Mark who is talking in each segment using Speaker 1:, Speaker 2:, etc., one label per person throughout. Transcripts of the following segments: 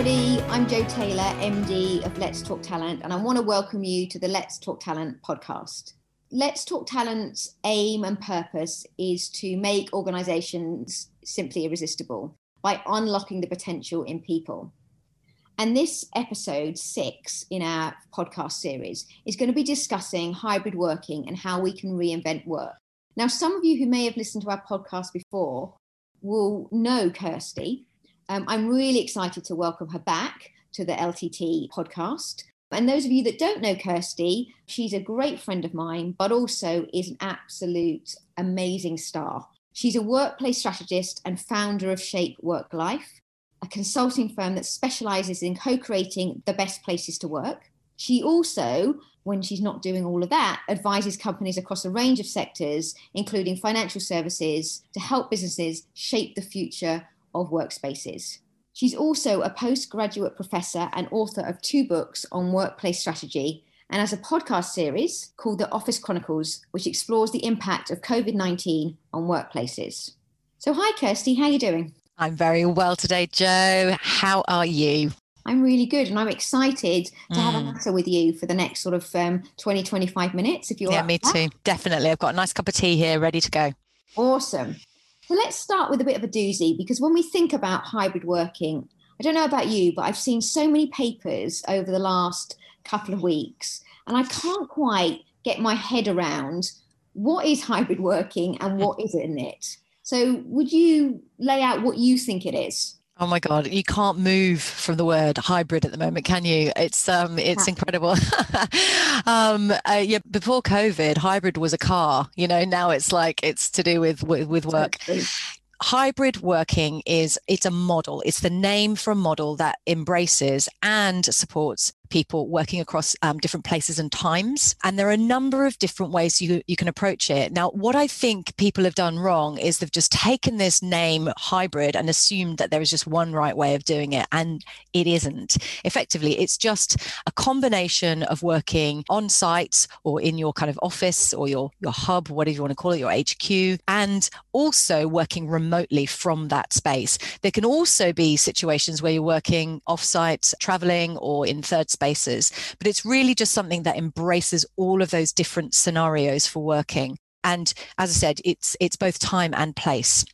Speaker 1: everybody. I'm Jo Taylor, MD of Let's Talk Talent, and I want to welcome you to the Let's Talk Talent podcast. Let's Talk Talent's aim and purpose is to make organizations simply irresistible by unlocking the potential in people. And this episode six in our podcast series is going to be discussing hybrid working and how we can reinvent work. Now, some of you who may have listened to our podcast before will know Kirsty. Um, I'm really excited to welcome her back to the LTT podcast. And those of you that don't know Kirsty, she's a great friend of mine, but also is an absolute amazing star. She's a workplace strategist and founder of Shape Work Life, a consulting firm that specializes in co creating the best places to work. She also, when she's not doing all of that, advises companies across a range of sectors, including financial services, to help businesses shape the future of workspaces. She's also a postgraduate professor and author of two books on workplace strategy and has a podcast series called The Office Chronicles, which explores the impact of COVID 19 on workplaces. So, hi, Kirsty, how are you doing?
Speaker 2: I'm very well today, Jo. How are you?
Speaker 1: I'm really good and I'm excited to mm. have a mm. matter with you for the next sort of um, 20, 25 minutes if you're
Speaker 2: Yeah, me too. Definitely. I've got a nice cup of tea here ready to go.
Speaker 1: Awesome. So let's start with a bit of a doozy because when we think about hybrid working, I don't know about you, but I've seen so many papers over the last couple of weeks and I can't quite get my head around what is hybrid working and hmm. what isn't it. So would you lay out what you think it is?
Speaker 2: Oh my God, you can't move from the word hybrid at the moment, can you? It's um, it's incredible. um, uh, yeah, before COVID, hybrid was a car. You know, now it's like it's to do with with, with work hybrid working is it's a model it's the name for a model that embraces and supports people working across um, different places and times. And there are a number of different ways you, you can approach it. Now, what I think people have done wrong is they've just taken this name hybrid and assumed that there is just one right way of doing it. And it isn't. Effectively, it's just a combination of working on site or in your kind of office or your, your hub, whatever you want to call it, your HQ, and also working remotely from that space. There can also be situations where you're working offsite, traveling, or in third spaces. But it's really just something that embraces all of those different scenarios for working. And as I said, it's it's both time and place.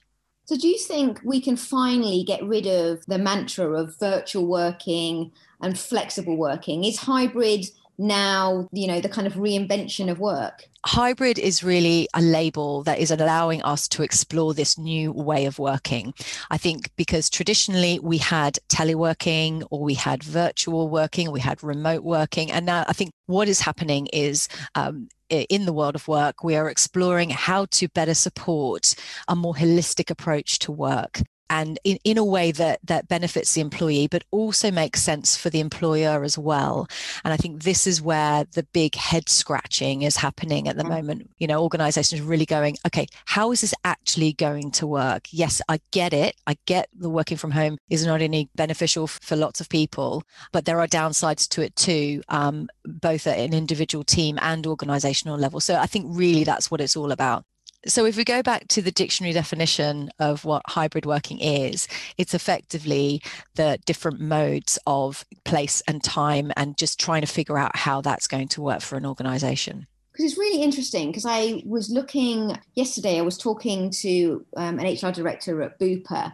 Speaker 1: So do you think we can finally get rid of the mantra of virtual working and flexible working? Is hybrid now, you know, the kind of reinvention of work?
Speaker 2: hybrid is really a label that is allowing us to explore this new way of working. I think because traditionally we had teleworking or we had virtual working, we had remote working. And now I think what is happening is um, in the world of work, we are exploring how to better support a more holistic approach to work and in, in a way that that benefits the employee but also makes sense for the employer as well. And i think this is where the big head scratching is happening at the mm-hmm. moment. You know organizations are really going okay how is this actually going to work? Yes i get it. I get the working from home is not only beneficial for lots of people but there are downsides to it too um, both at an individual team and organizational level. So i think really that's what it's all about so, if we go back to the dictionary definition of what hybrid working is, it's effectively the different modes of place and time and just trying to figure out how that's going to work for an organization.
Speaker 1: Because it's really interesting because I was looking yesterday, I was talking to um, an HR director at Bupa,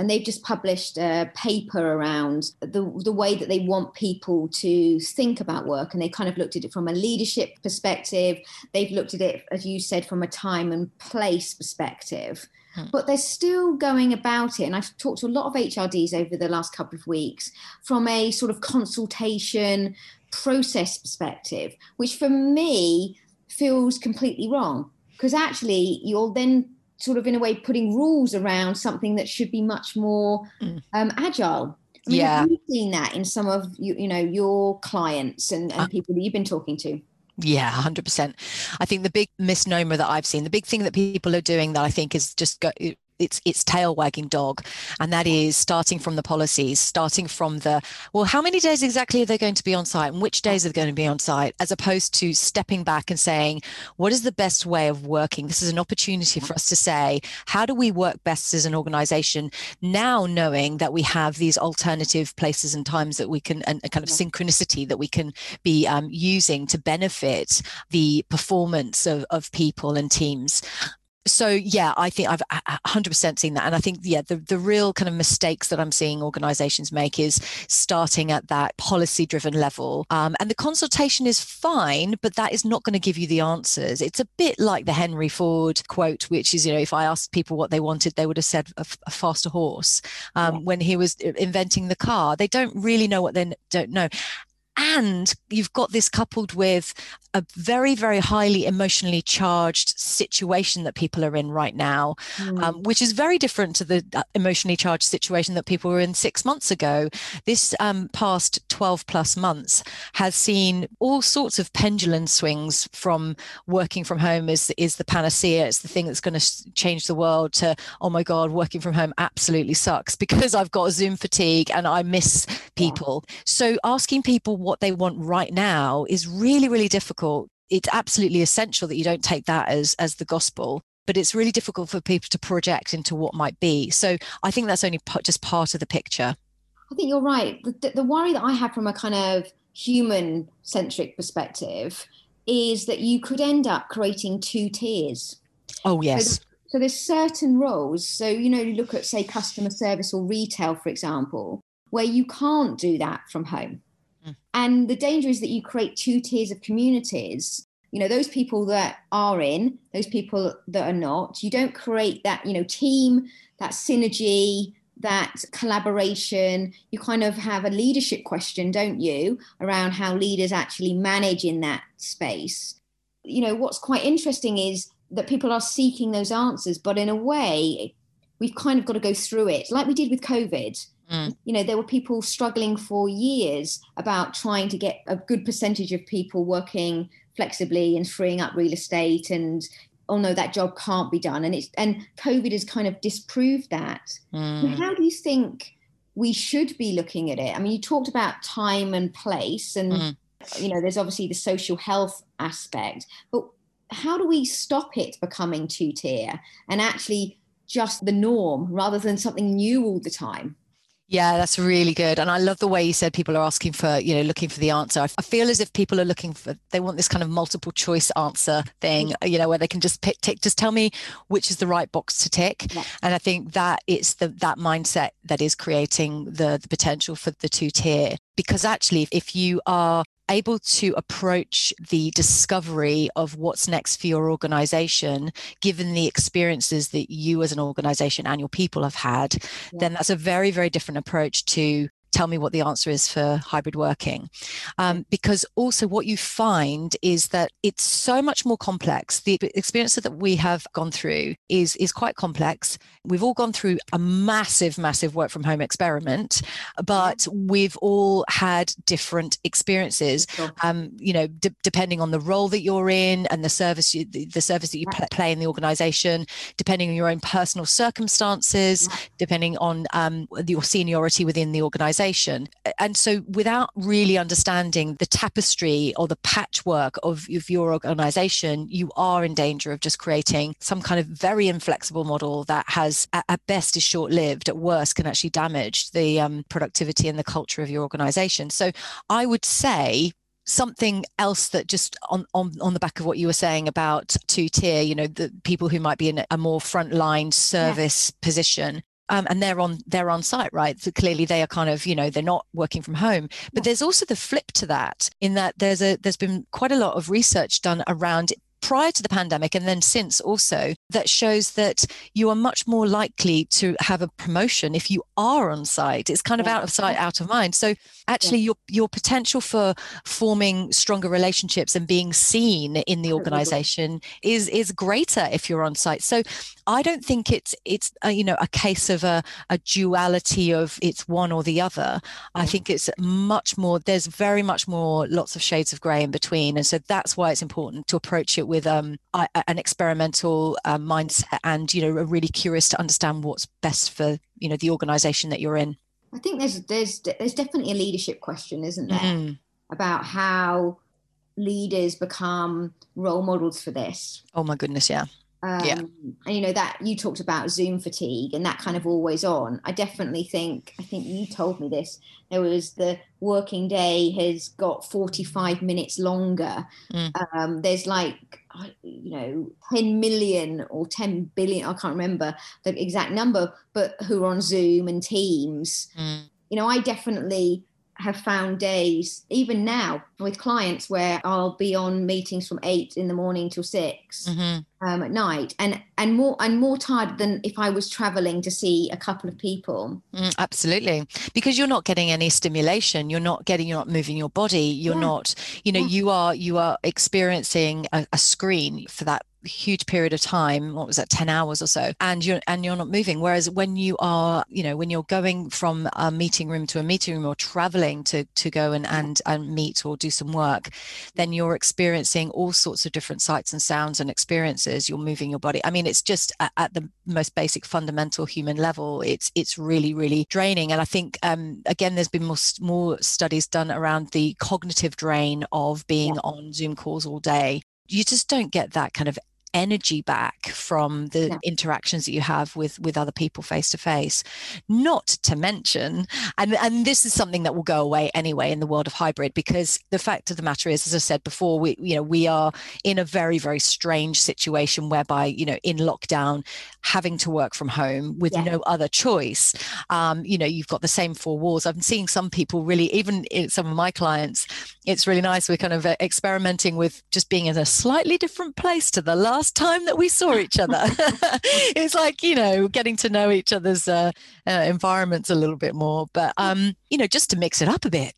Speaker 1: and they've just published a paper around the, the way that they want people to think about work. And they kind of looked at it from a leadership perspective. They've looked at it, as you said, from a time and place perspective. Hmm. But they're still going about it. And I've talked to a lot of HRDs over the last couple of weeks from a sort of consultation process perspective, which for me feels completely wrong. Because actually, you're then sort of in a way putting rules around something that should be much more mm. um, agile. I mean, yeah. Have you seen that in some of you, you know, your clients and, and uh, people that you've been talking to?
Speaker 2: Yeah, 100%. I think the big misnomer that I've seen, the big thing that people are doing that I think is just go, its its tail wagging dog and that is starting from the policies starting from the well how many days exactly are they going to be on site and which days are they going to be on site as opposed to stepping back and saying what is the best way of working? This is an opportunity for us to say how do we work best as an organization now knowing that we have these alternative places and times that we can and a kind of synchronicity that we can be um, using to benefit the performance of, of people and teams so yeah i think i've 100% seen that. And i think yeah the, the real kind of mistakes that i'm seeing organizations make is starting at that policy driven level. Um, and the consultation is fine but that is not going to give you the answers. It's a bit like the henry ford quote which is you know if i asked people what they wanted they would have said a, a faster horse. Um, yeah. when he was uh, inventing the car they don't really know what they don't know and you've got this coupled with a very very highly emotionally charged situation that people are in right now mm. um, which is very different to the uh, emotionally charged situation that people were in six months ago this um, past 12 plus months has seen all sorts of pendulum swings from working from home is is the panacea. It's the thing that's going to change the world to oh my god working from home absolutely sucks because i've got zoom fatigue and i miss people. Yeah. so asking people what they want right now is really really difficult. Difficult it's absolutely essential that you don't take that as as the gospel but it's really difficult for people to project into what might be. So i think that's only just part of the picture
Speaker 1: i think you're right the, the worry that i have from a kind of human centric perspective is that you could end up creating two tiers
Speaker 2: oh yes
Speaker 1: so, so there's certain roles so you know you look at say customer service or retail for example where you can't do that from home Mm. And the danger is that you create two tiers of communities. You know, those people that are in, those people that are not. You don't create that, you know, team, that synergy, that collaboration. You kind of have a leadership question, don't you, around how leaders actually manage in that space. You know, what's quite interesting is that people are seeking those answers, but in a way, we've kind of got to go through it, like we did with COVID Mm. You know, there were people struggling for years about trying to get a good percentage of people working flexibly and freeing up real estate and oh no that job can't be done and it's and covid has kind of disproved that mm. how do you think we should be looking at it i mean you talked about time and place and mm. you know there's obviously the social health aspect but how do we stop it becoming two tier and actually just the norm rather than something new all the time
Speaker 2: yeah, that's really good. And I love the way you said people are asking for, you know, looking for the answer. I feel as if people are looking for, they want this kind of multiple choice answer thing, mm. you know, where they can just pick, tick, just tell me which is the right box to tick. Yeah. And I think that it's the, that mindset that is creating the, the potential for the two tier. Because actually, if you are able to approach the discovery of what's next for your organization, given the experiences that you as an organization and your people have had, yeah. then that's a very, very different approach to tell me what the answer is for hybrid working. Um, because also, what you find is that it's so much more complex. The experience that we have gone through is, is quite complex. We've all gone through a massive, massive work from home experiment, but we've all had different experiences. Um, you know, d- depending on the role that you're in and the service you, the, the service that you play in the organization, depending on your own personal circumstances, depending on um, your seniority within the organization organization. And so, without really understanding the tapestry or the patchwork of, of your organization, you are in danger of just creating some kind of very inflexible model that has, at, at best, is short lived, at worst, can actually damage the um, productivity and the culture of your organization. So, I would say something else that just on, on on the back of what you were saying about two tier you know the people who might be in a more frontline service yeah. position um, and they're on they're on site right? So clearly they are kind of you know they're not working from home. But there's also the flip to that in that there's a there's been quite a lot of research done around prior to the pandemic and then since also that shows that you are much more likely to have a promotion if you are on site. It's kind of out of sight out of mind. So actually yeah. your your potential for forming stronger relationships and being seen in the organization is is greater if you're on site. So i don't think it's it's a, you know a case of a, a duality of it's one or the other. I think it's much more there's very much more lots of shades of gray in between. And so that's why it's important to approach it with um, an experimental uh, mindset and you know are really curious to understand what's best for you know the organization that you're in
Speaker 1: i think there's there's there's definitely a leadership question isn't there mm. about how leaders become role models for this
Speaker 2: oh my goodness yeah um, yeah.
Speaker 1: And you know that you talked about Zoom fatigue and that kind of always on. I definitely think I think you told me this. There was the working day has got 45 minutes longer. Mm. Um, there's like you know 10 million or 10 billion. I can't remember the exact number, but who are on Zoom and Teams. Mm. You know, I definitely have found days, even now with clients, where I'll be on meetings from eight in the morning till 6 mm-hmm. um, at night, and and more and more tired than if I was traveling to see a couple of people.
Speaker 2: Mm, absolutely, because you're not getting any stimulation. You're not getting. You're not moving your body. You're yeah. not. You know, yeah. you are you are experiencing a, a screen for that huge period of time what was that 10 hours or so and you're and you're not moving. Whereas when you are you know when you're going from a meeting room to a meeting room or traveling to to go and and, and meet or do some work then you're experiencing all sorts of different sights and sounds and experiences. You're moving your body. I mean it's just at, at the most basic fundamental human level it's it's really really draining. And i think um, again there's been more, more studies done around the cognitive drain of being yeah. on zoom calls all day. You just don't get that kind of energy back from the yeah. interactions that you have with with other people face to face not to mention and and this is something that will go away anyway in the world of hybrid because the fact of the matter is as i said before we you know we are in a very very strange situation whereby you know in lockdown having to work from home with yeah. no other choice um, you know you've got the same four walls i'm seeing some people really even some of my clients it's really nice we're kind of uh, experimenting with just being in a slightly different place to the last last time that we saw each other. it's like, you know, getting to know each other's uh, uh, environments a little bit more. But, um, you know, just to mix it up a bit.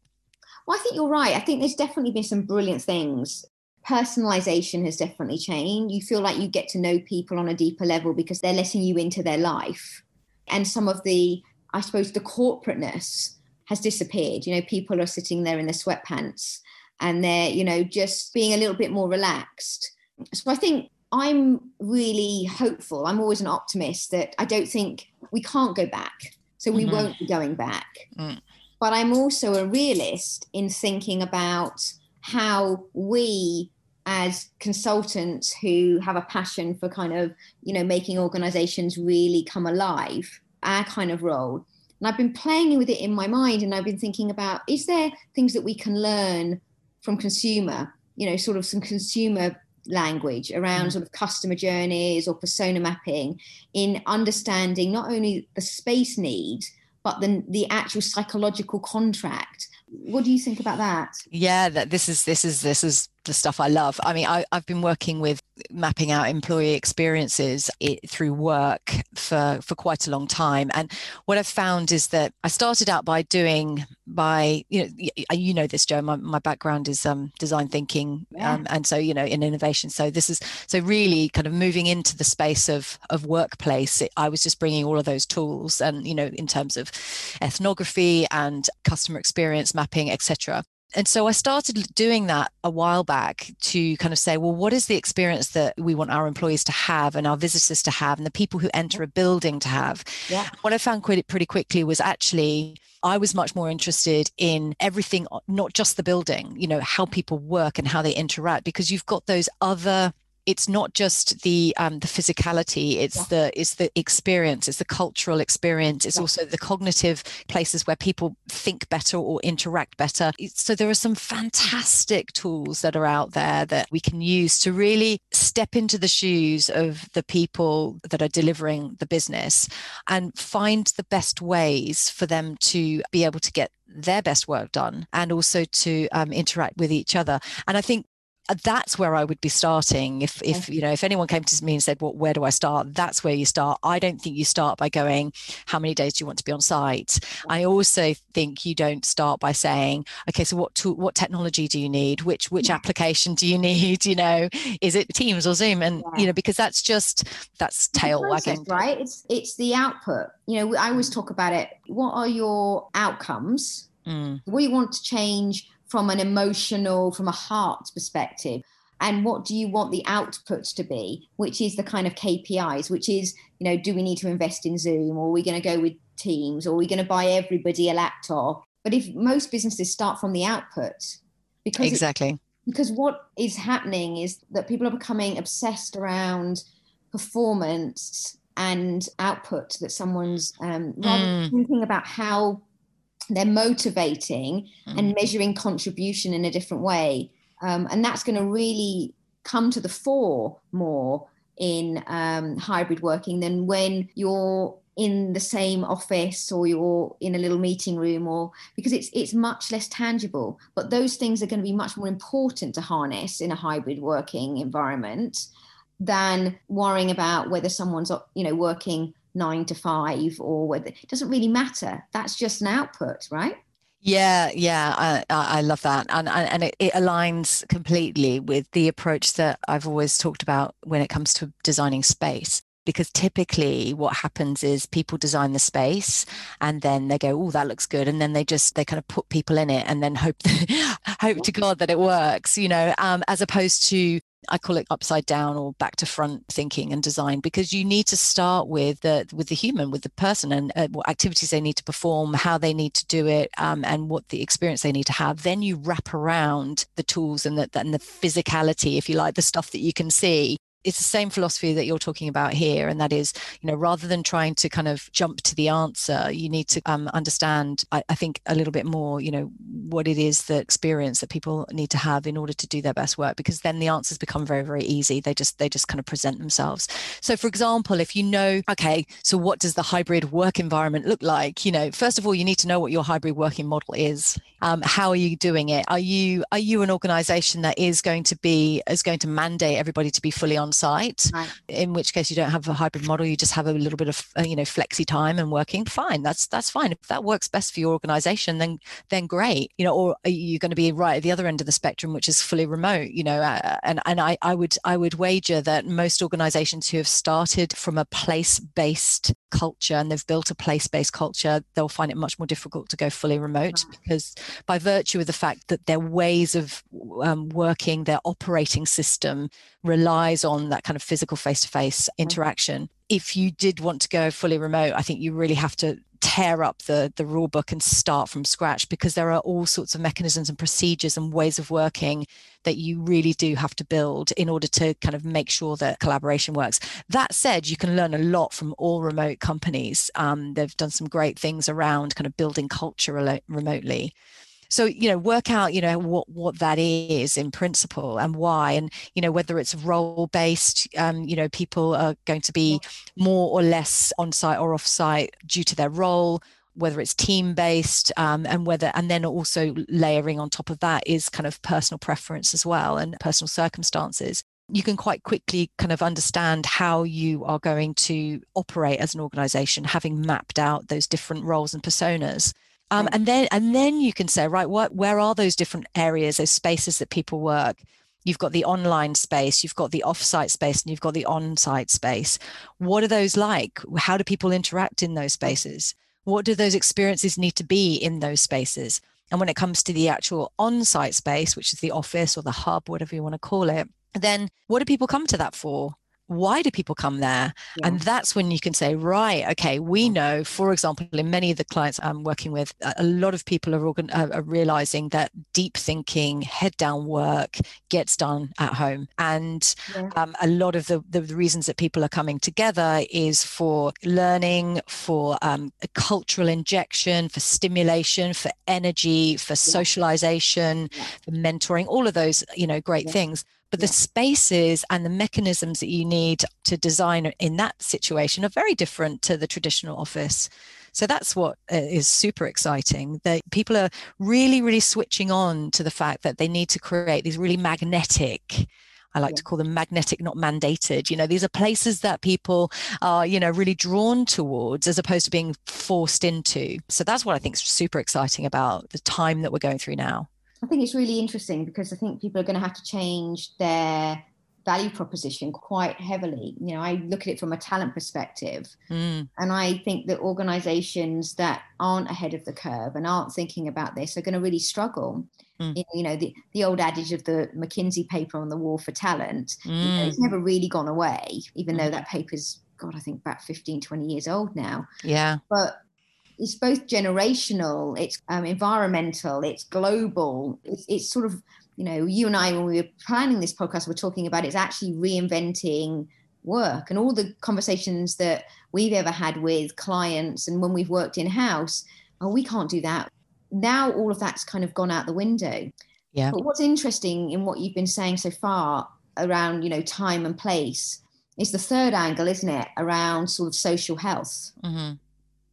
Speaker 1: Well, I think you're right. I think there's definitely been some brilliant things. Personalization has definitely changed. You feel like you get to know people on a deeper level because they're letting you into their life. And some of the, I suppose, the corporateness has disappeared. You know, people are sitting there in their sweatpants and they're, you know, just being a little bit more relaxed. So I think I'm really hopeful. I'm always an optimist that I don't think we can't go back. So we mm-hmm. won't be going back. Mm. But I'm also a realist in thinking about how we as consultants who have a passion for kind of, you know, making organizations really come alive, our kind of role. And I've been playing with it in my mind and I've been thinking about is there things that we can learn from consumer, you know, sort of some consumer language around mm. sort of customer journeys or persona mapping in understanding not only the space needs but then the actual psychological contract what do you think about that
Speaker 2: yeah that this is this is this is the stuff I love. I mean, I, have been working with mapping out employee experiences it, through work for for quite a long time, and what I've found is that I started out by doing by you know you know this, Jo. My, my background is um, design thinking, yeah. um, and so you know in innovation. So this is so really kind of moving into the space of of workplace. It, I was just bringing all of those tools, and you know in terms of ethnography and customer experience mapping, etc and so I started doing that a while back to kind of say, well, what is the experience that we want our employees to have and our visitors to have and the people who enter a building to have? Yeah. What I found quite pretty quickly was actually I was much more interested in everything, not just the building, you know, how people work and how they interact, because you've got those other it's not just the um, the physicality it's yeah. the it's the experience it's the cultural experience it's yeah. also the cognitive places where people think better or interact better so there are some fantastic tools that are out there that we can use to really step into the shoes of the people that are delivering the business and find the best ways for them to be able to get their best work done and also to um, interact with each other and i think Uh, that's where I would be starting. If, if you know, if anyone came to me and said, "Well, where do I start?" That's where you start. I don't think you start by going, "How many days do you want to be on site?" I also think you don't start by saying, "Okay, so what tool, what technology do you need? Which which yeah. application do you need? You know, is it Teams or Zoom?" And yeah. you know, because that's just that's tail wagging,
Speaker 1: right? It's it's the output. You know, I always mm. talk about it. What are your outcomes? Mm. We want to change from an emotional, from a heart perspective. and what do you want the output to be which is the kind of kpis which is you know do we need to invest in zoom or are we going to go with teams or are we going to buy everybody a laptop but if most businesses start from the output
Speaker 2: because exactly
Speaker 1: because what is happening is that people are becoming obsessed around performance and output that someone's um, rather mm. thinking about how they're motivating mm. and measuring contribution in a different way um, and that's going to really come to the fore more in um, hybrid working than when you're in the same office or you're in a little meeting room or because it's it's much less tangible but those things are going to be much more important to harness in a hybrid working environment than worrying about whether someone's you know working 9 to 5 or whether it doesn't really matter. That's just an output right?
Speaker 2: Yeah, yeah, I, I love that, and and it, it, aligns completely with the approach that I've always talked about when it comes to designing space. Because typically what happens is people design the space and then they go oh that looks good. And then they just they kind of put people in it and then hope hope to god that it works you know um, as opposed to I call it upside down or back to front thinking and design because you need to start with the with the human, with the person, and uh, what activities they need to perform, how they need to do it, um, and what the experience they need to have. Then you wrap around the tools and the and the physicality, if you like, the stuff that you can see it's the same philosophy that you're talking about here and that is you know rather than trying to kind of jump to the answer you need to um, understand I, I, think a little bit more you know what it is the experience that people need to have in order to do their best work because then the answers become very very easy. They just they just kind of present themselves. So for example if you know okay so what does the hybrid work environment look like? You know first of all you need to know what your hybrid working model is. Um, how are you doing it? Are you are you an organization that is going to be is going to mandate everybody to be fully on site right. in which case you don't have a hybrid model you just have a little bit of uh, you know flexi time and working fine that's that's fine if that works best for your organization then then great you know or are you going to be right at the other end of the spectrum which is fully remote you know uh, and and I, I would i would wager that most organizations who have started from a place based culture and they've built a place based culture they'll find it much more difficult to go fully remote right. because by virtue of the fact that their ways of um, working, their operating system relies on that kind of physical face to face interaction. If you did want to go fully remote, I think you really have to tear up the the rule book and start from scratch because there are all sorts of mechanisms and procedures and ways of working that you really do have to build in order to kind of make sure that collaboration works. That said you can learn a lot from all remote companies. Um, they've done some great things around kind of building culture remotely so you know work out you know what what that is in principle and why and you know whether it's role based um, you know people are going to be more or less on site or off site due to their role whether it's team based um, and whether and then also layering on top of that is kind of personal preference as well and personal circumstances. You can quite quickly kind of understand how you are going to operate as an organization having mapped out those different roles and personas um, and then and then you can say, right, what where are those different areas, those spaces that people work? You've got the online space, you've got the off-site space, and you've got the on-site space. What are those like? How do people interact in those spaces? What do those experiences need to be in those spaces? And when it comes to the actual on-site space, which is the office or the hub, whatever you want to call it, then what do people come to that for? Why do people come there yeah. and that's when you can say right okay we know for example in many of the clients i'm working with a lot of people are, organ- are realizing that deep thinking head down work gets done at home and yeah. um, a lot of the, the, reasons that people are coming together is for learning for um, a cultural injection for stimulation for energy for yeah. socialization for mentoring all of those you know great things but the spaces and the mechanisms that you need to design in that situation are very different to the traditional office. So that's what uh, super exciting. That people are really, really switching on to the fact that they need to create these really magnetic. I like yeah. to call them magnetic, not mandated. You know, these are places that people are, you know, really drawn towards as opposed to being forced into. So that's what I think is super exciting about the time that we're going through now.
Speaker 1: I think it's really interesting because I think people are going to have to change their value proposition quite heavily. You know, I look at it from a talent perspective,
Speaker 2: Mm.
Speaker 1: and I think that organizations that aren't ahead of the curve and aren't thinking about this are going to really struggle.
Speaker 2: Mm.
Speaker 1: You- You know, the, the old adage of the McKinsey paper on the war for talent, you know,
Speaker 2: Mm.
Speaker 1: it's never really gone away, even though
Speaker 2: Mhm.
Speaker 1: that paper's, God, I think about 15, 20 years old now.
Speaker 2: Yeah.
Speaker 1: But it's both generational, it's um, environmental, it's global. It's, it's sort of, you know, you and I, when we were planning this podcast, we're talking about it's actually reinventing work and all the conversations that we've ever had with clients and when we've worked in house. Oh, we can't do that. Now all of that's kind of gone out the window.
Speaker 2: Yeah.
Speaker 1: But what's interesting in what you've been saying so far around, you know, time and place is the third angle, isn't it? Around sort of social health
Speaker 2: hmm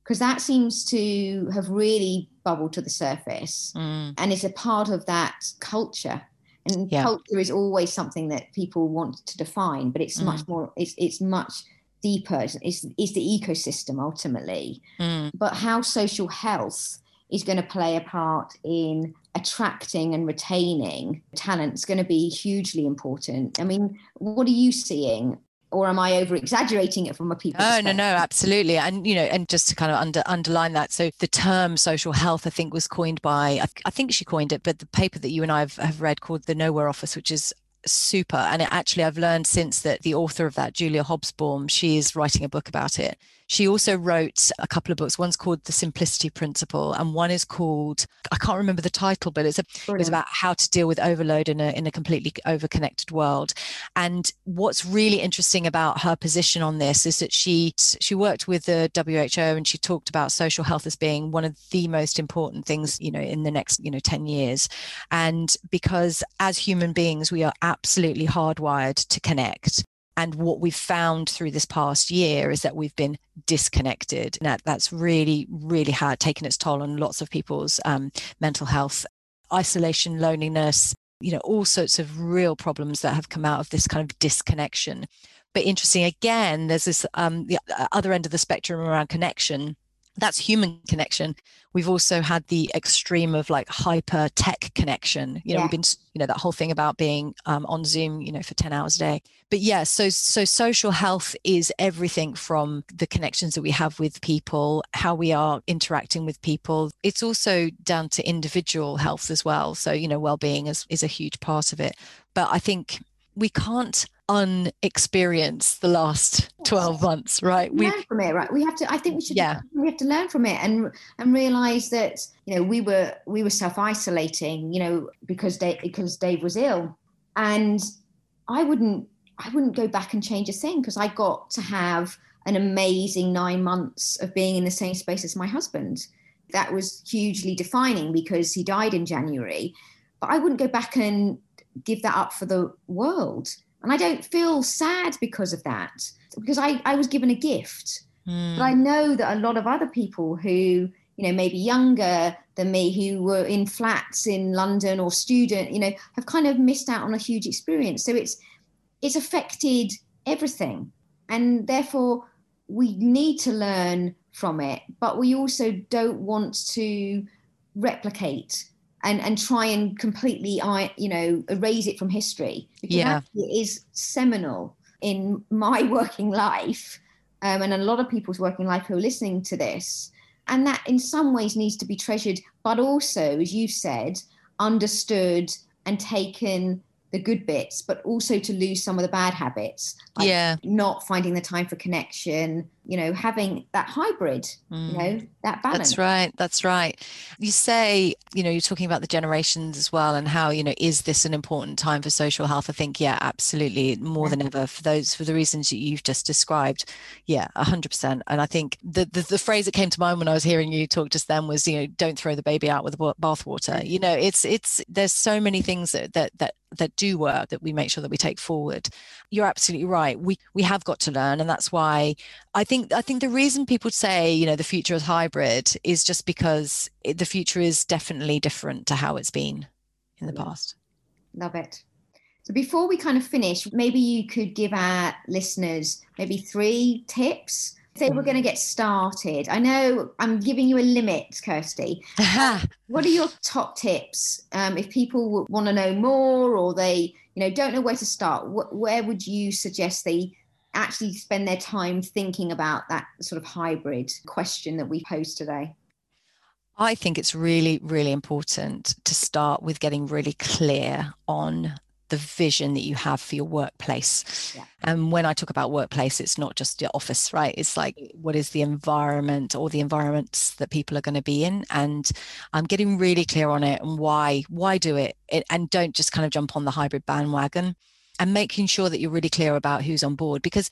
Speaker 1: because that seems to have really bubbled to the surface
Speaker 2: Mm.
Speaker 1: and it's a part of that culture and
Speaker 2: Yeah.
Speaker 1: culture is always something that people want to define but it's much more it's it's much deeper it's, it's, it's the ecosystem ultimately
Speaker 2: Mm.
Speaker 1: but how social health is going to play a part in attracting and retaining talent is going to be hugely important i mean what are you seeing or am i over exaggerating it from a people
Speaker 2: Oh no, no, absolutely, and you know, and just to kind of under underline that, so the term social health, I think, was coined by, I, I think she coined it, but the paper that you and I have, have read called the Nowhere Office, which is super, and it actually I've learned since that the author of that, Julia Hobsbawm, she is writing a book about it. She also wrote a couple of books. One's called The Simplicity Principle, and one is called I can't remember the title, but it's a it was about how to deal with overload in a in a completely overconnected world. And what's really interesting about her position on this is that she she worked with the WHO and she talked about social health as being one of the most important things, you know, in the next, you know, 10 years. And because as human beings, we are absolutely hardwired to connect. And what we've found through this past year is that we've been disconnected. And that, that's really, really had taken its toll on lots of people's um, mental health, isolation, loneliness, you know, all sorts of real problems that have come out of this kind of disconnection. But interesting again, there's this um, the other end of the spectrum around connection. That's human connection. We've also had the extreme of like hyper tech connection. You know,
Speaker 1: Yeah.
Speaker 2: we've been, you know, that whole thing about being um, on Zoom, you know, for 10 hours a day. But yeah, so so social health is everything from the connections that we have with people, how we are interacting with people. It's also down to individual health as well. So, you know, well-being is, is a huge part of it. But I think we can't unexperience the last 12 months, right? We
Speaker 1: learn from it, right? We have to. I think we should.
Speaker 2: Yeah.
Speaker 1: We have to learn from it and and realize that you know we were we were self isolating, you know, because Dave because Dave was ill, and I wouldn't I wouldn't go back and change a thing because I got to have an amazing nine months of being in the same space as my husband. That was hugely defining because he died in January, but I wouldn't go back and give that up for the world. And I don't feel sad because of that because I, I was given a gift.
Speaker 2: Hmm.
Speaker 1: But I know that a lot of other people who, you know, maybe younger than me, who were in flats in London or student, you know, have kind of missed out on a huge experience. So it's it's affected everything. And therefore we need to learn from it, but we also don't want to replicate and, and try and completely I you know erase it from history because
Speaker 2: Yeah.
Speaker 1: it is seminal in my working life um, and a lot of people's working life who are listening to this. And that in some ways needs to be treasured, but also, as you've said, understood and taken the good bits, but also to lose some of the bad habits. like
Speaker 2: yeah.
Speaker 1: Not finding the time for connection, you know, having that hybrid,
Speaker 2: Mm.
Speaker 1: you know, that balance.
Speaker 2: That's right. That's right. You say, you know, you're talking about the generations as well and how, you know, is this an important time for social health? I think, yeah, absolutely. More
Speaker 1: Yeah.
Speaker 2: than ever for those, for the reasons that you've just described. Yeah, 100%. And I think the, the, the phrase that came to mind when I was hearing you talk just then was, you know, don't throw the baby out with the ba- bathwater. You know, it's, it's, there's so many things that, that, that, that do work that we make sure that we take forward. You're absolutely right. We, we have got to learn. And that's why I think I think the reason people say you know the future is hybrid is just because it, the future is definitely different to how it's been in the past.
Speaker 1: Love it. So before we kind of finish, maybe you could give our listeners maybe three tips. If they were going to get started, I know I'm giving you a limit, Kirsty. What are your top tips um, if people want to know more, or they, you you know don't know where to start wh- where would you suggest they actually spend their time thinking about that sort of hybrid question that we posed today
Speaker 2: I think it's really, really important to start with getting really clear on the vision that you have for your workplace. Yeah. And when I talk about workplace, it's not just your office, right? It's like what is the environment or the environments that people are going to be in, and I'm getting really clear on it and why. Why do it? it and don't just kind of jump on the hybrid bandwagon, and making sure that you're really clear about who's on board because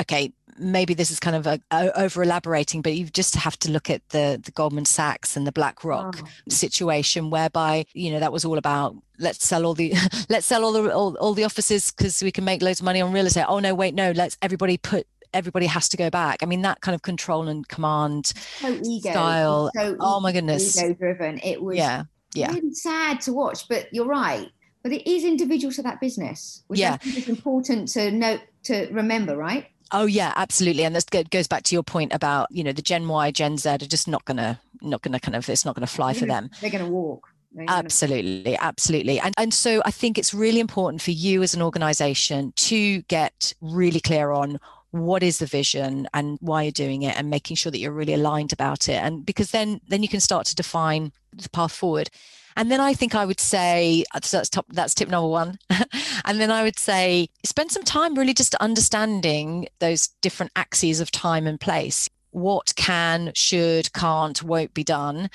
Speaker 2: okay, maybe this is kind of a, a, over elaborating, but you just have to look at the the Goldman Sachs and the BlackRock oh. situation, whereby you know that was all about let's sell all the let's sell all the all, all the offices because we can make loads of money on real estate. Oh no, wait, no, let's everybody put everybody has to go back. I mean, that kind of control and command so ego, style. So oh my goodness,
Speaker 1: ego driven. It was yeah, yeah, really sad to watch. But you're right. But it is individual to that business, which yeah. Is important to note to remember, right?
Speaker 2: Oh yeah, absolutely, and this goes back to your point about you know the Gen Y, Gen Z are just not gonna not gonna kind of it's not gonna fly
Speaker 1: for
Speaker 2: them.
Speaker 1: They're gonna walk.
Speaker 2: absolutely, absolutely, and and so I think it's really important for you as an organisation to get really clear on what is the vision and why you're doing it and making sure that you're really aligned about it and because then then you can start to define the path forward and then I think I would say uh, so that's top that's tip number one. and then I would say spend some time really just understanding those different axes of time and place. What can, should, can't, won't be done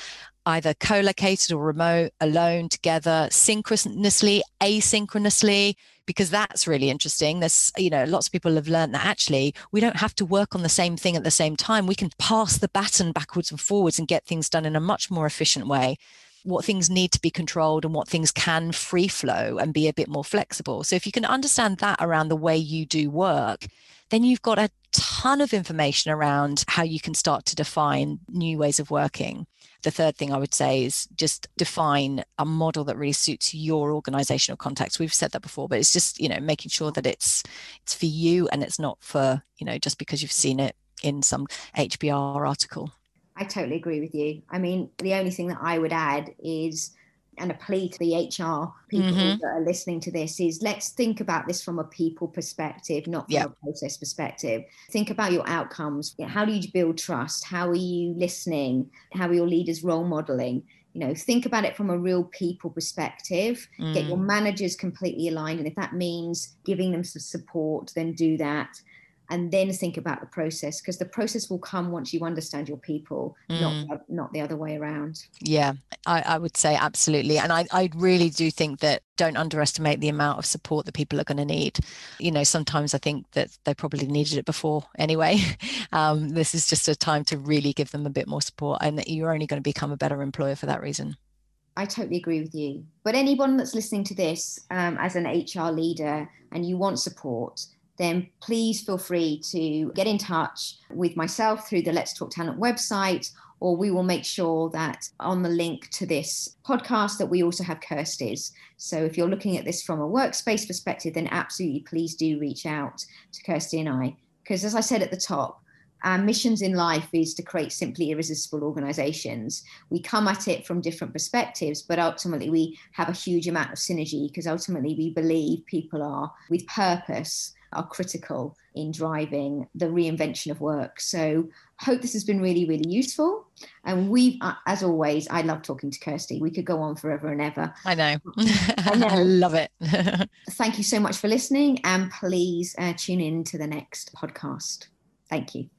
Speaker 2: either co-located or remote, alone, together, synchronously, asynchronously, because that's really interesting. There's, you know, lots of people have learned that actually we don't have to work on the same thing at the same time. We can pass the baton backwards and forwards and get things done in a much more efficient way what things need to be controlled and what things can free flow and be a bit more flexible. So if you can understand that around the way you do work, then you've got a ton of information around how you can start to define new ways of working. The third thing I would say is just define a model that really suits your organizational context. We've said that before, but it's just, you know, making sure that it's it's for you and it's not for, you know, just because you've seen it in some HBR article.
Speaker 1: I totally agree with you. I mean, the only thing that I would add is, and a plea to the HR people mm-hmm. that are listening to this is let's think about this from a people perspective, not from yep. a process perspective. Think about your outcomes. How do you build trust? How are you listening? How are your leaders role modeling? You know, think about it from a real people perspective. Mm. Get your mm. managers completely aligned. And if that means giving them some support, then do that and then think about the process because the process will come once you understand your people mm. not not the other way around
Speaker 2: yeah I, I, would say absolutely and I, I really do think that don't underestimate the amount of support that people are going to need you know sometimes i think that they probably needed it before anyway um, this is just a time to really give them a bit more support and that you're only going to become a better employer for that reason
Speaker 1: I totally agree with you. But anyone that's listening to this um, as an HR leader and you want support, then please feel free to get in touch with myself through the Let's Talk Talent website, or we will make sure that on the link to this podcast that we also have Kirsty's. So if you're looking at this from a workspace perspective, then absolutely please do reach out to Kirsty and I. Because as I said at the top, our missions in life is to create simply irresistible organizations. We come at it from different perspectives, but ultimately we have a huge amount of synergy because ultimately we believe people are with purpose are critical in driving the reinvention of work. So, hope this has been really, really useful. And we, uh, as always, I love talking to Kirsty. We could go on forever and ever.
Speaker 2: I know. I know. love it.
Speaker 1: Thank you so much for listening, and please uh, tune in to the next podcast. Thank you.